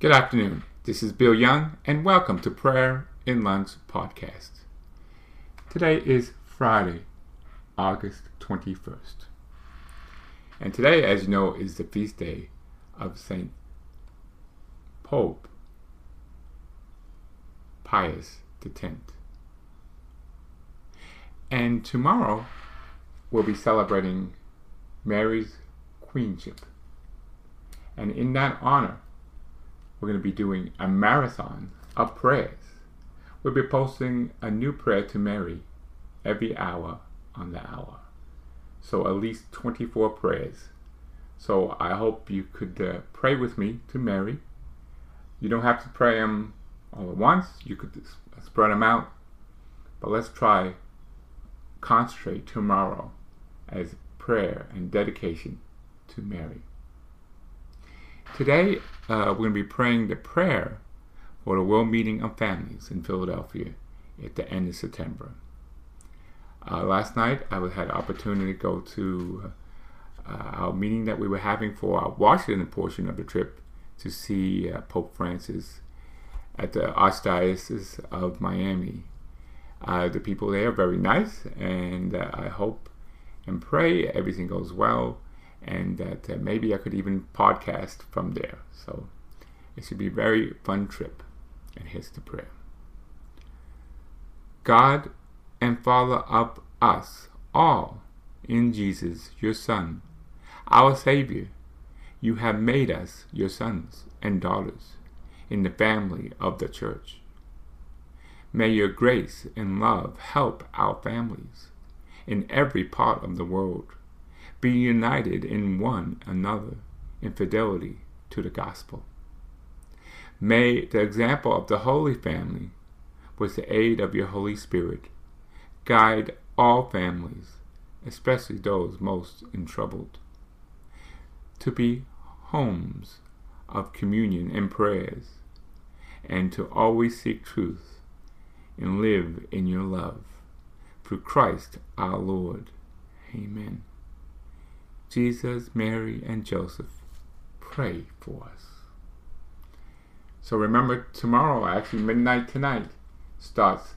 Good afternoon. This is Bill Young, and welcome to Prayer in Lunch podcast. Today is Friday, August 21st. And today, as you know, is the feast day of St. Pope Pius X. And tomorrow, we'll be celebrating Mary's queenship. And in that honor, we're going to be doing a marathon of prayers. We'll be posting a new prayer to Mary every hour on the hour. So at least 24 prayers. So I hope you could uh, pray with me to Mary. You don't have to pray them all at once. You could spread them out. But let's try concentrate tomorrow as prayer and dedication to Mary. Today, uh, we're going to be praying the prayer for the World Meeting of Families in Philadelphia at the end of September. Uh, last night, I had the opportunity to go to uh, our meeting that we were having for our Washington portion of the trip to see uh, Pope Francis at the Archdiocese of Miami. Uh, the people there are very nice, and uh, I hope and pray everything goes well and that uh, maybe I could even podcast from there. So it should be a very fun trip. And here's the prayer God and Father of us all in Jesus, your Son, our Savior, you have made us your sons and daughters in the family of the church. May your grace and love help our families in every part of the world be united in one another in fidelity to the gospel. May the example of the Holy Family, with the aid of your Holy Spirit, guide all families, especially those most in trouble, to be homes of communion and prayers, and to always seek truth and live in your love. Through Christ our Lord. Amen. Jesus, Mary, and Joseph, pray for us. So remember, tomorrow, actually midnight tonight, starts